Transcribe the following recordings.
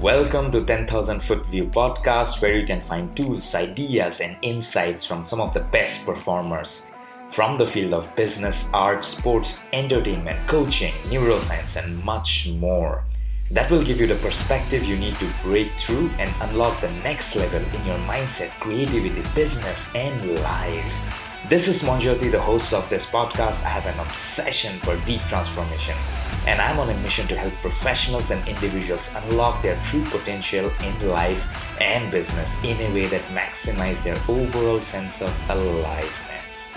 Welcome to 10,000 Foot View podcast, where you can find tools, ideas, and insights from some of the best performers from the field of business, art, sports, entertainment, coaching, neuroscience, and much more. That will give you the perspective you need to break through and unlock the next level in your mindset, creativity, business, and life. This is Monjoti, the host of this podcast. I have an obsession for deep transformation, and I'm on a mission to help professionals and individuals unlock their true potential in life and business in a way that maximizes their overall sense of aliveness.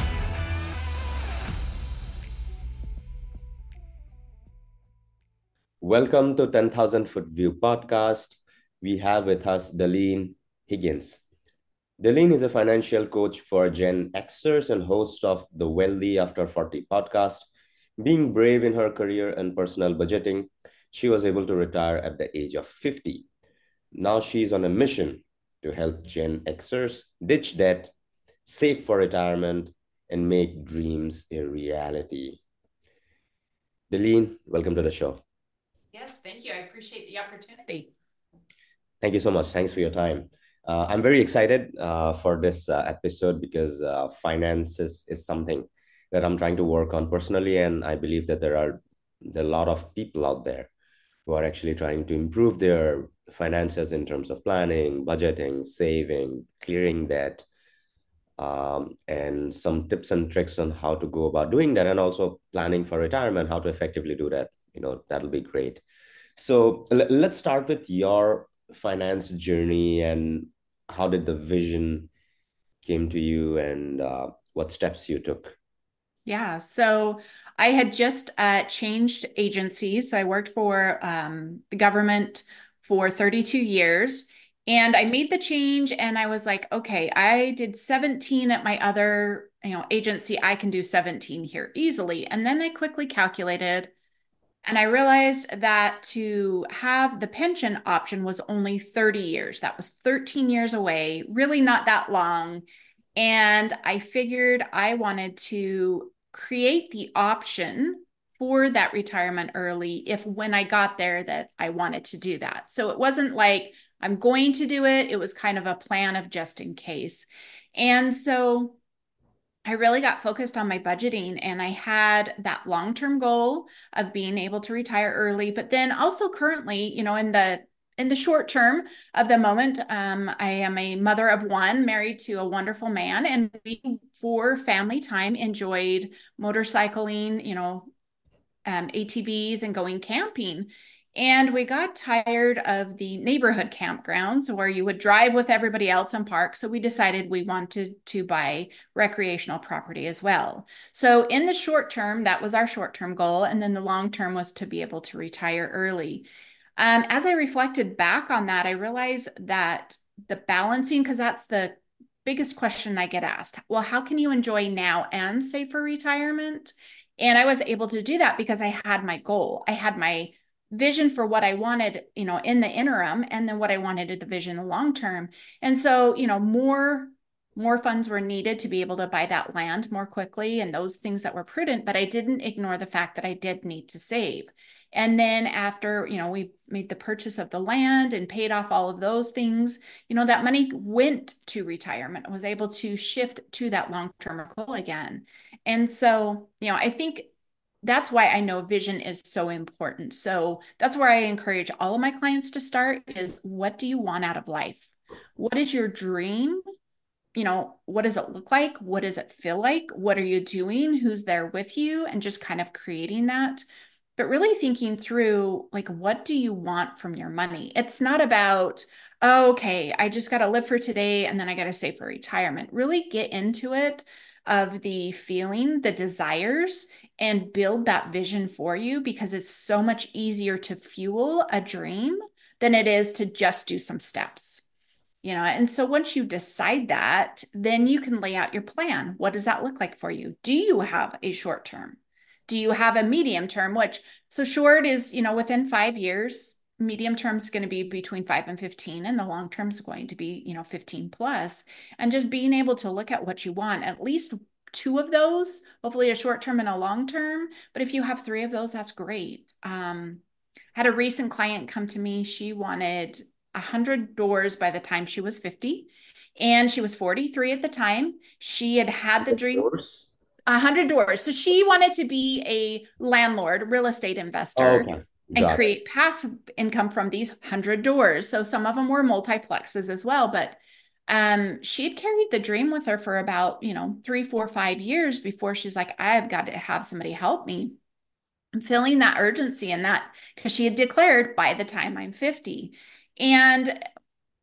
Welcome to 10,000 Foot View podcast. We have with us Dalene Higgins. Dalene is a financial coach for Gen Xers and host of the Wealthy After 40 podcast. Being brave in her career and personal budgeting, she was able to retire at the age of 50. Now she's on a mission to help Gen Xers ditch debt, save for retirement, and make dreams a reality. Dalene, welcome to the show. Yes, thank you. I appreciate the opportunity. Thank you so much. Thanks for your time. Uh, I'm very excited uh, for this uh, episode because uh, finance is, is something that I'm trying to work on personally. And I believe that there are, there are a lot of people out there who are actually trying to improve their finances in terms of planning, budgeting, saving, clearing debt, um, and some tips and tricks on how to go about doing that and also planning for retirement, how to effectively do that. You know, that'll be great. So l- let's start with your finance journey and how did the vision came to you and uh, what steps you took? Yeah so i had just uh, changed agencies so i worked for um, the government for 32 years and i made the change and i was like okay i did 17 at my other you know agency. I can do 17 here easily. And then i quickly calculated and I realized that to have the pension option was only 30 years. That was 13 years away, really not that long. And I figured I wanted to create the option for that retirement early if when I got there that I wanted to do that. So it wasn't like I'm going to do it, it was kind of a plan of just in case. And so I really got focused on my budgeting and I had that long term goal of being able to retire early. But then also currently, you know, in the in the short term of the moment, um, I am a mother of one, married to a wonderful man, and we, for family time, enjoyed motorcycling, you know, um, ATVs and going camping. And we got tired of the neighborhood campgrounds where you would drive with everybody else and park. So we decided we wanted to buy recreational property as well. So in the short term, that was our short term goal. And then the long term was to be able to retire early. Um, as I reflected back on that, I realized that the balancing, because that's the biggest question I get asked well, how can you enjoy now and save for retirement? And I was able to do that because I had my goal. I had my vision for what I wanted, you know, in the interim and then what I wanted in the vision long term. And so, you know, more more funds were needed to be able to buy that land more quickly and those things that were prudent, but I didn't ignore the fact that I did need to save. And then after, you know, we made the purchase of the land and paid off all of those things, you know, that money went to retirement, was able to shift to that long-term goal again. And so, you know, I think that's why I know vision is so important. So that's where I encourage all of my clients to start is what do you want out of life? What is your dream? You know, what does it look like? What does it feel like? What are you doing? Who's there with you? And just kind of creating that. But really thinking through like, what do you want from your money? It's not about, oh, okay, I just got to live for today and then I got to save for retirement. Really get into it of the feeling, the desires, and build that vision for you because it's so much easier to fuel a dream than it is to just do some steps. You know, and so once you decide that, then you can lay out your plan. What does that look like for you? Do you have a short term? Do you have a medium term? Which, so short is, you know, within five years, medium term is going to be between 5 and 15 and the long term is going to be you know 15 plus and just being able to look at what you want at least two of those, hopefully a short term and a long term. But if you have three of those, that's great. Um, had a recent client come to me. She wanted 100 doors by the time she was 50 and she was 43 at the time. She had had the dream Doors? 100 doors. So she wanted to be a landlord, real estate investor. Okay. And Got it. create passive income from these 100 doors. So some of them were multiplexes as well. But um, she had carried the dream with her for about, you know, three, four, five years before she's like, I've got to have somebody help me. I'm feeling that urgency and that because she had declared by the time I'm 50. And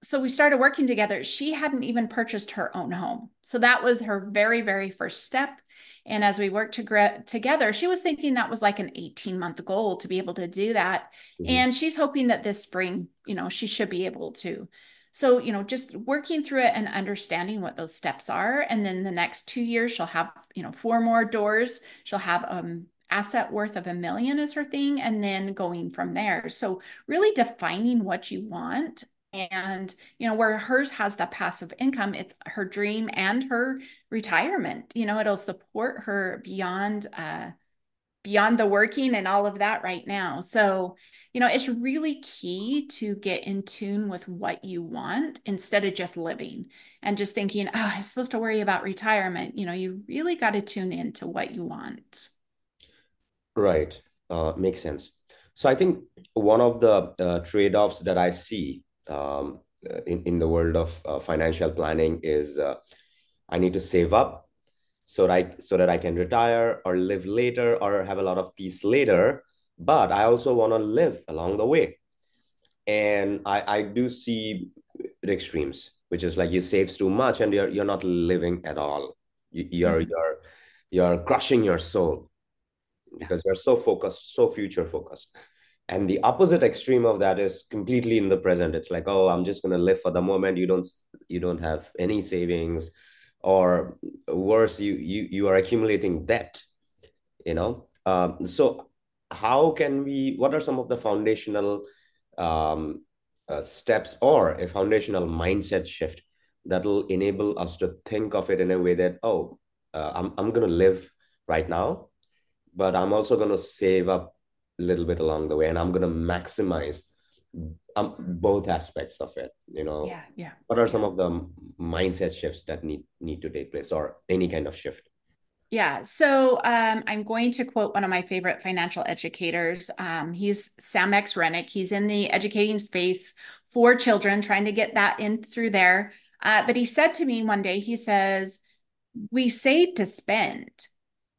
so we started working together. She hadn't even purchased her own home. So that was her very, very first step. And as we worked to together, she was thinking that was like an 18 month goal to be able to do that. Mhm. And she's hoping that this spring, you know, she should be able to. So, you know, just working through it and understanding what those steps are. And then the next two years, she'll have, you know, four more doors. She'll have um asset worth of a million is her thing. And then going from there. So really defining what you want and you know where hers has that passive income it's her dream and her retirement you know it'll support her beyond uh beyond the working and all of that right now so you know it's really key to get in tune with what you want instead of just living and just thinking oh i'm supposed to worry about retirement you know you really got to tune into what you want Right. Uh, makes sense. So I think one of the uh, trade-offs that I see um, uh, in, in the world of uh, financial planning is uh, I need to save up so that I, so that I can retire or live later or have a lot of peace later. But I also want to live along the way. And I, I do see the extremes, which is like you save too much and you're you're not living at all. You, you're Mhm. you're you're crushing your soul because you're so focused, so future focused. And the opposite extreme of that is completely in the present. It's like, oh, I'm just gonna live for the moment. You don't you don't have any savings, or worse, you you you are accumulating debt, you know. Um, so how can we, what are some of the foundational um, uh, steps or a foundational mindset shift that'll enable us to think of it in a way that, oh, uh, I'm I'm gonna live right now but I'm also going to save up little bit along the way and I'm going to maximize um, both aspects of it. You know, yeah yeah what are some of the mindset shifts that need need to take place or any kind of shift? Yeah. So um, I'm going to quote one of my favorite financial educators. Um, he's Sam X Renick. He's in the educating space for children, trying to get that in through there. Uh, but he said to me one day, he says, We save to spend.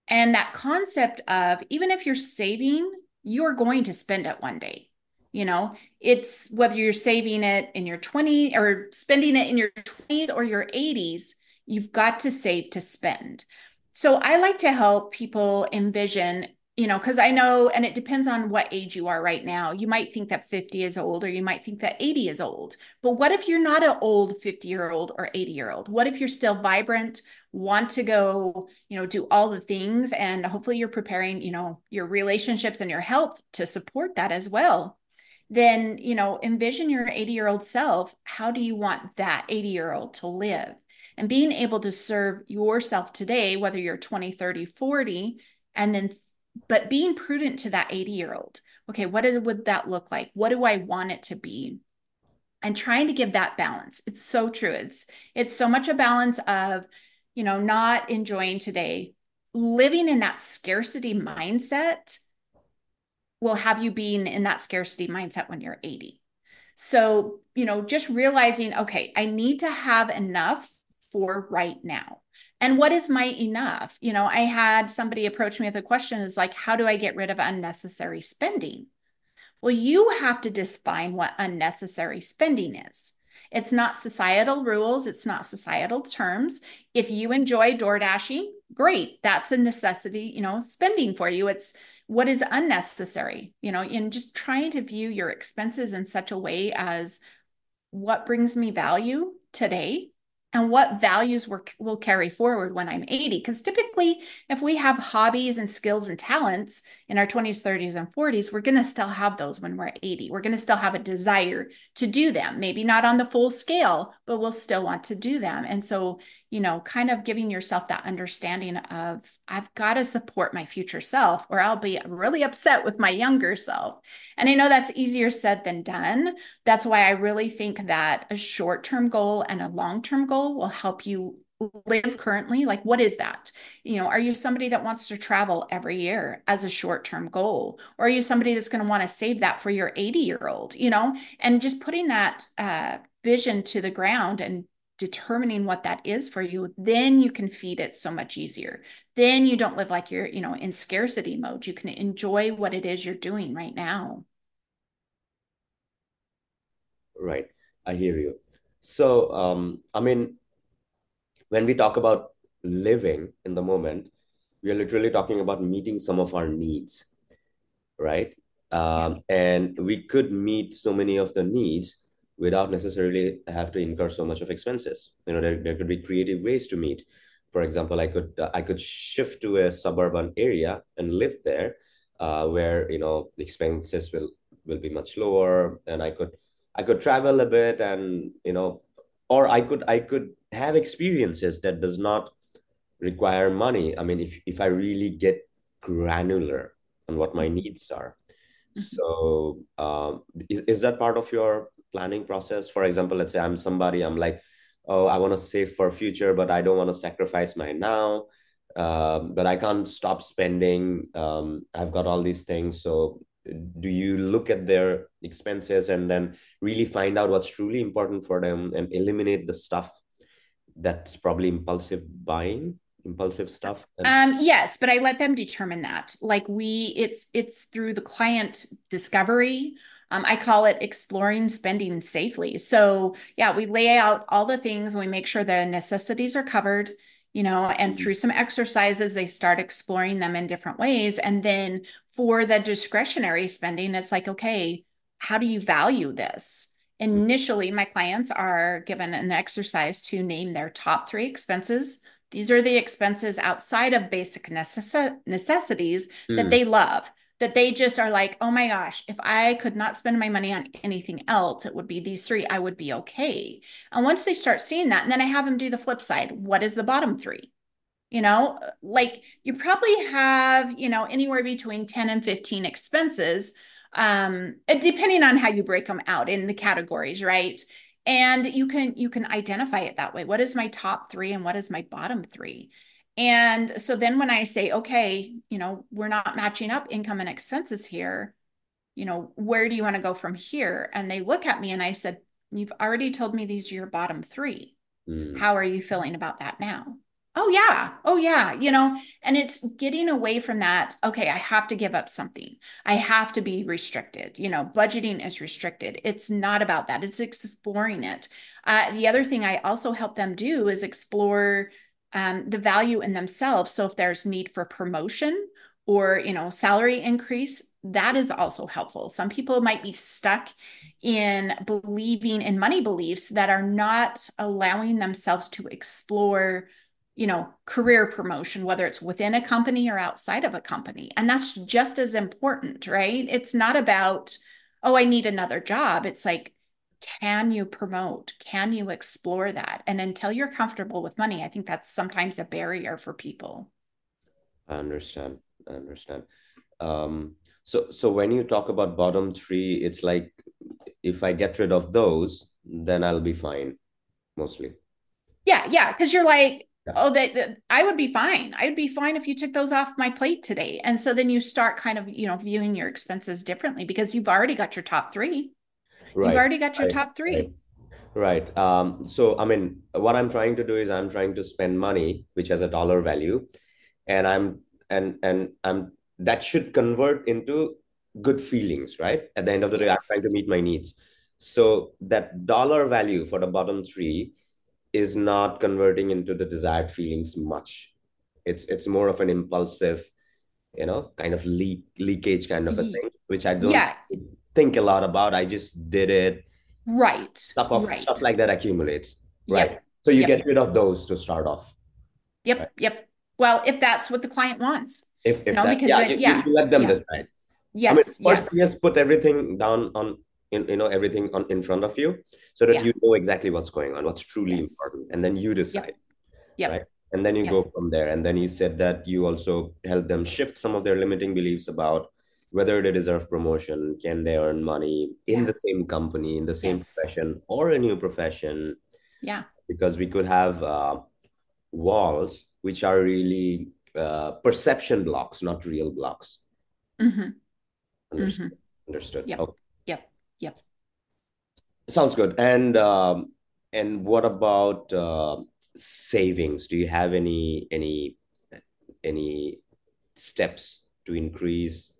And that concept of even if you're saving, you're going to spend it one day. You know, it's whether you're saving it in your 20 or spending it in your 20s or your 80s, you've got to save to spend. So I like to help people envision, you know, because I know, and it depends on what age you are right now. You might think that 50 is old, or you might think that 80 is old. But what if you're not an old 50 year old or 80 year old? What if you're still vibrant, want to go, you know, do all the things, and hopefully you're preparing, you know, your relationships and your health to support that as well? Then, you know, envision your 80 year old self. How do you want that 80 year old to live? and being able to serve yourself today, whether you're 20, 30, 40, and then, but being prudent to that 80 year old. Okay, what would that look like? What do I want it to be? And trying to give that balance. It's so true. It's it's so much a balance of, you know, not enjoying today, living in that scarcity mindset will have you being in that scarcity mindset when you're 80. So, you know, just realizing, okay, I need to have enough for right now. And what is my enough? You know, I had somebody approach me with a question is like, how do I get rid of unnecessary spending? Well, you have to define what unnecessary spending is. It's not societal rules, it's not societal terms. If you enjoy door dashing, great. That's a necessity, you know, spending for you. It's what is unnecessary, you know, and just trying to view your expenses in such a way as what brings me value today and what values will carry forward when I'm 80. Because typically, if we have hobbies and skills and talents in our 20s, 30s, and 40s, we're going to still have those when we're 80. We're going to still have a desire to do them, maybe not on the full scale, but we'll still want to do them. And so you know, kind of giving yourself that understanding of, I've got to support my future self, or I'll be really upset with my younger self. And I know that's easier said than done. That's why I really think that a short term goal and a long term goal will help you live currently like what is that you know are you somebody that wants to travel every year as a short term goal or are you somebody that's going to want to save that for your 80 year old you know and just putting that uh, vision to the ground and determining what that is for you, then you can feed it so much easier. Then you don't live like you're, you know, in scarcity mode. You can enjoy what it is you're doing right now. Right. I hear you. So, um, I mean, when we talk about living in the moment, we are literally talking about meeting some of our needs, right? Um, and we could meet so many of the needs without necessarily have to incur so much of expenses. You know, there, there could be creative ways to meet. For example, I could uh, I could shift to a suburban area and live there, uh, where you know the expenses will will be much lower, and I could I could travel a bit, and you know, or I could I could have experiences that does not require money. I mean, if if I really get granular on what my needs are. Mm-hmm. So, um, is, is that part of your planning process. For example let's say i'm somebody i'm like oh i want to save for future but i don't want to sacrifice my now um, but i can't stop spending um, i've got all these things. So do you look at their expenses and then really find out what's truly important for them and eliminate the stuff that's probably impulsive buying impulsive stuff? Um yes but i let them determine that. Like we it's it's through the client discovery um, I call it exploring spending safely. So, yeah, we lay out all the things, we make sure the necessities are covered, you know, and mm-hmm. through some exercises, they start exploring them in different ways. And then for the discretionary spending, it's like, okay, how do you value this? Mm-hmm. Initially, my clients are given an exercise to name their top three expenses. These are the expenses outside of basic necess- necessities mm. that they love that they just are like, oh my gosh, if I could not spend my money on anything else, it would be these three. I would be okay. And once they start seeing that, and then I have them do the flip side what is the bottom three? You know, like you probably have, you know, anywhere between 10 and 15 expenses, um, depending on how you break them out in the categories, right? And you can you can identify it that way. What is my top three and what is my bottom three? And so then when I say, okay, you know, we're not matching up income and expenses here, you know, where do you want to go from here? And they look at me and I said, you've already told me these are your bottom three. Mm. How are you feeling about that now? Oh, yeah. Oh, yeah. You know, and it's getting away from that. Okay, I have to give up something. I have to be restricted. You know, budgeting is restricted. It's not about that, it's exploring it. Uh, the other thing I also help them do is explore um, the value in themselves. So if there's need for promotion or you know salary increase, that is also helpful. Some people might be stuck in believing in money beliefs that are not allowing themselves to explore you know career promotion whether it's within a company or outside of a company and that's just as important right it's not about oh i need another job it's like can you promote? Can you explore that? And until you're comfortable with money i think that's sometimes a barrier for people. I understand i understand. Um, so so when you talk about bottom three it's like if i get rid of those then i'll be fine mostly. Yeah yeah because you're like yeah. oh that, i would be fine. I would be fine if you took those off my plate today. And so then you start kind of you know viewing your expenses differently because you've already got your top three Right. You've already got your right. top three. Right. Right. Um, so, I mean, what I'm trying to do is I'm trying to spend money which has a dollar value, and I'm and and I'm that should convert into good feelings, right? At the end of the yes. day, I'm trying to meet my needs. So that dollar value for the bottom three is not converting into the desired feelings much. It's it's more of an impulsive, you know, kind of leak leakage kind of a thing, which I don't yeah think a lot about. I just did it. Right. Stuff, of, right. stuff like that accumulates. Right. Yep. So you Yep. get rid of those to start off. Yep. Right. Yep. Well, if that's what the client wants. If, if No, that, because yeah, then- you, yeah, you let them yeah. decide. Yes. I mean, first yes. yes, put everything down on in you know everything on in front of you so that Yeah. you know exactly what's going on, what's truly Yes. important, and then you decide. Yep. Right. And then you Yep. go from there. And then you said that you also help them shift some of their limiting beliefs about whether they deserve promotion, can they earn money in Yeah. the same company, in the same Yes. profession, or a new profession, Yeah. because we could have uh, walls which are really uh, perception blocks, not real blocks. hmm Understood. Understood. Yep. Okay. Yep. Yep. Sounds good. And um, and what about uh, savings? Do you have any any any steps to increase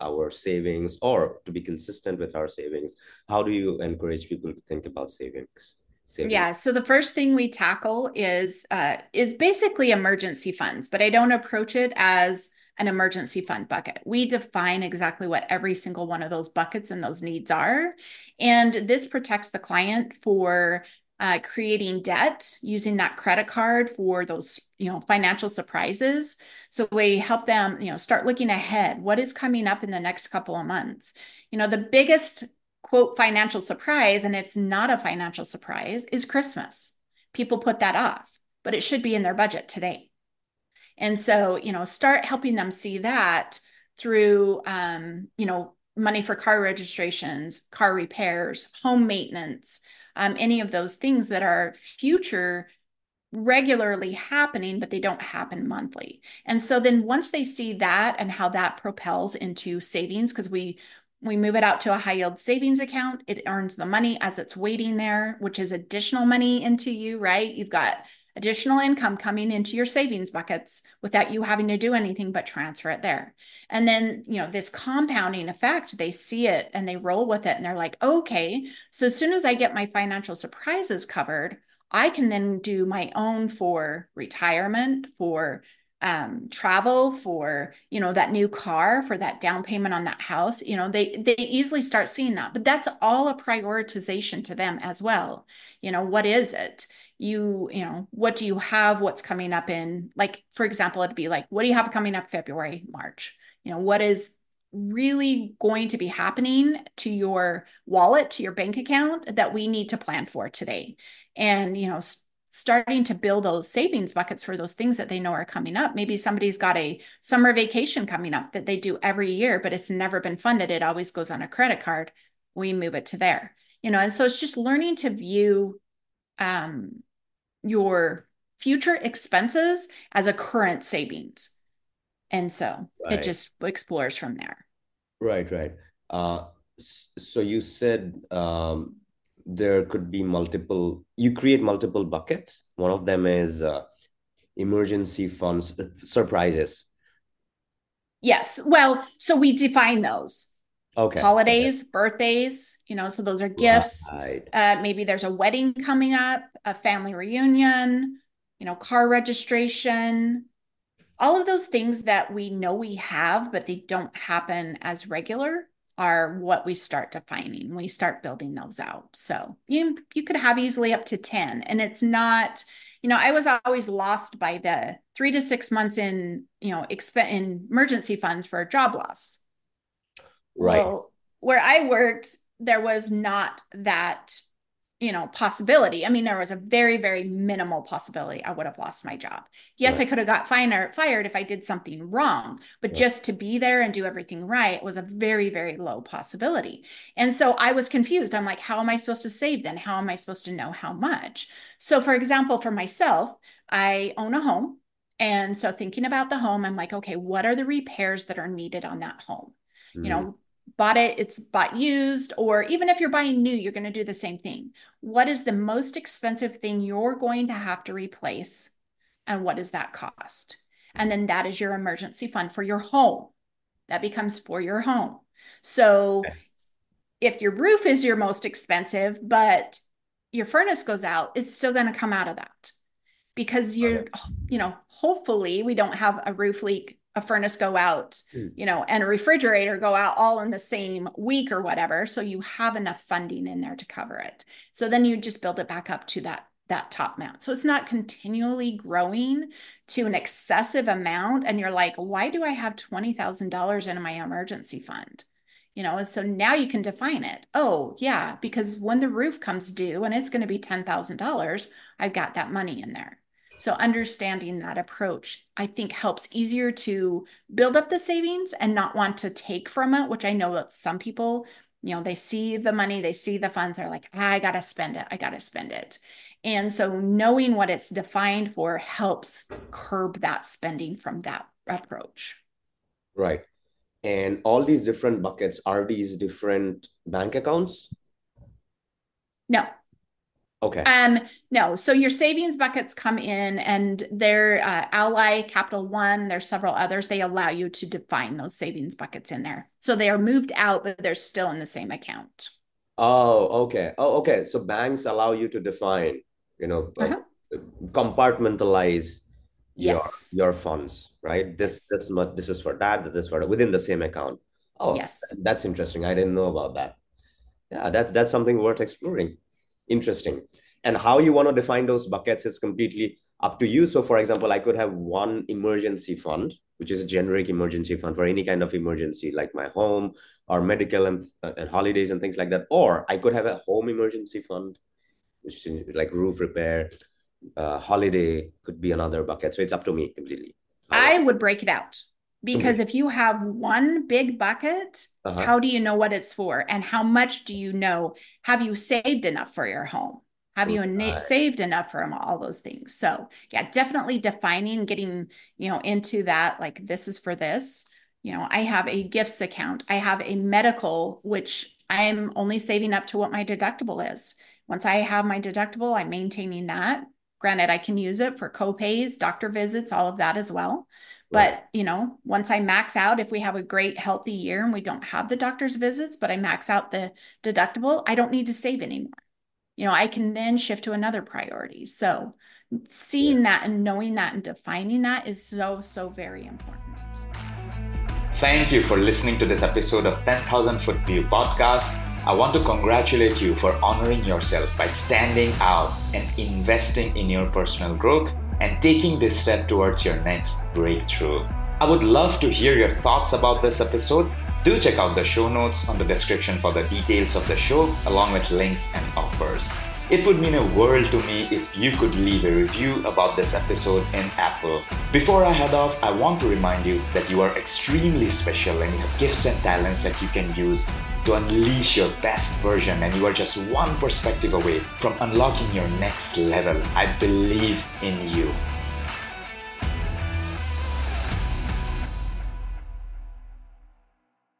our savings or to be consistent with our savings? How do you encourage people to think about savings? Savings. Yeah. So the first thing we tackle is uh, is basically emergency funds, but I don't approach it as an emergency fund bucket. We define exactly what every single one of those buckets and those needs are, and this protects the client for uh, creating debt using that credit card for those you know financial surprises. So we help them you know start looking ahead. What is coming up in the next couple of months? You know the biggest quote financial surprise, and it's not a financial surprise, is Christmas. People put that off, but it should be in their budget today. And so, you know, start helping them see that through, um, you know, money for car registrations, car repairs, home maintenance, um, any of those things that are future regularly happening, but they don't happen monthly. And so then once they see that and how that propels into savings, because we we move it out to a high yield savings account. It earns the money as it's waiting there, which is additional money into you, right? You've got additional income coming into your savings buckets without you having to do anything but transfer it there. And then, you know, this compounding effect, they see it and they roll with it and they're like, okay, so as soon as I get my financial surprises covered, I can then do my own for retirement, for um, travel for you know that new car for that down payment on that house you know they they easily start seeing that but that's all a prioritization to them as well. You know what is it? You you know what do you have? What's coming up in like for example it'd be like what do you have coming up february march? You know what is really going to be happening to your wallet to your bank account that we need to plan for today? And you know starting to build those savings buckets for those things that they know are coming up. Maybe somebody's got a summer vacation coming up that they do every year, but it's never been funded. It always goes on a credit card. We move it to there, you know, and so it's just learning to view um, your future expenses as a current savings. And so Right. it just explores from there. Right, right. Uh, so you said um, there could be multiple, you create multiple buckets. One of them is uh, emergency funds, uh, surprises. Yes. Well, so we define those Okay. holidays, birthdays, you know, so those are gifts. Right. Uh, maybe there's a wedding coming up, a family reunion, you know, car registration, all of those things that we know we have, but they don't happen as regular are what we start defining. We start building those out. So you you could have easily up to 10. And it's not, you know, I was always lost by the three to six months in, you know, exp- in emergency funds for a job loss. Right. Well, where I worked, there was not that, you know, possibility. I mean, there was a very, very minimal possibility I would have lost my job. Yes, Right. I could have got fired fired if I did something wrong, but Yeah. just to be there and do everything right was a very, very low possibility. And so I was confused. I'm like, how am I supposed to save then? How am I supposed to know how much? So, for example, for myself, I own a home. And so thinking about the home, I'm like, okay, what are the repairs that are needed on that home? you Mhm. know bought it it's bought used or even if you're buying new you're going to do the same thing. What is the most expensive thing you're going to have to replace and what does that cost? And then that is your emergency fund for your home. That becomes for your home. So Okay. if your roof is your most expensive but your furnace goes out it's still going to come out of that. Because you're you know hopefully we don't have a roof leak a furnace go out Hmm. you know and a refrigerator go out all in the same week or whatever so you have enough funding in there to cover it so then you just build it back up to that that top amount. So it's not continually growing to an excessive amount. And you're like, why do I have $20,000 in my emergency fund? You know, and so now you can define it. Oh, yeah, because when the roof comes due and it's going to be $10,000, I've got that money in there. So understanding that approach, I think helps easier to build up the savings and not want to take from it, which I know that some people, you know, they see the money, they see the funds, they're like, I got to spend it. I got to spend it. And so knowing what it's defined for helps curb that spending from that approach. Right. And all these different buckets are these different bank accounts? No, Okay. Um, no. So your savings buckets come in and they're uh, Ally, Capital One, there's several others. They allow you to define those savings buckets in there. So they are moved out, but they're still in the same account. Oh, okay. Oh, okay. So banks allow you to define, you know, uh-huh. compartmentalize yes. your your funds, right? This this much this is for that, this is for within the same account. Oh, yes. That's interesting. I didn't know about that. Yeah, that's that's something worth exploring interesting. And how you want to define those buckets is completely up to you. So for example i could have one emergency fund which is a generic emergency fund for any kind of emergency like my home or medical and, and holidays and things like that. Or i could have a home emergency fund which is like roof repair uh, holiday could be another bucket. So it's up to me completely. I would break it out because if you have one big bucket uh-huh. how do you know what it's for? And how much do you know? Have you saved enough for your home? Have you saved enough for all those things? So yeah definitely defining getting you know into that like this is for this. You know i have a gifts account. I have a medical which i'm only saving up to what my deductible is. Once i have my deductible i'm maintaining that. Granted i can use it for co-pays doctor visits all of that as well but, you know, once I max out, if we have a great healthy year and we don't have the doctor's visits, but I max out the deductible, I don't need to save anymore. You know, I can then shift to another priority. So, seeing that and knowing that and defining that is so, so very important. Thank you for listening to this episode of 10,000 Foot View podcast. I want to congratulate you for honoring yourself by standing out and investing in your personal growth and taking this step towards your next breakthrough. I would love to hear your thoughts about this episode. Do check out the show notes on the description for the details of the show, along with links and offers. It would mean a world to me if you could leave a review about this episode in Apple. Before I head off, I want to remind you that you are extremely special and you have gifts and talents that you can use to unleash your best version, and you are just one perspective away from unlocking your next level. I believe in you.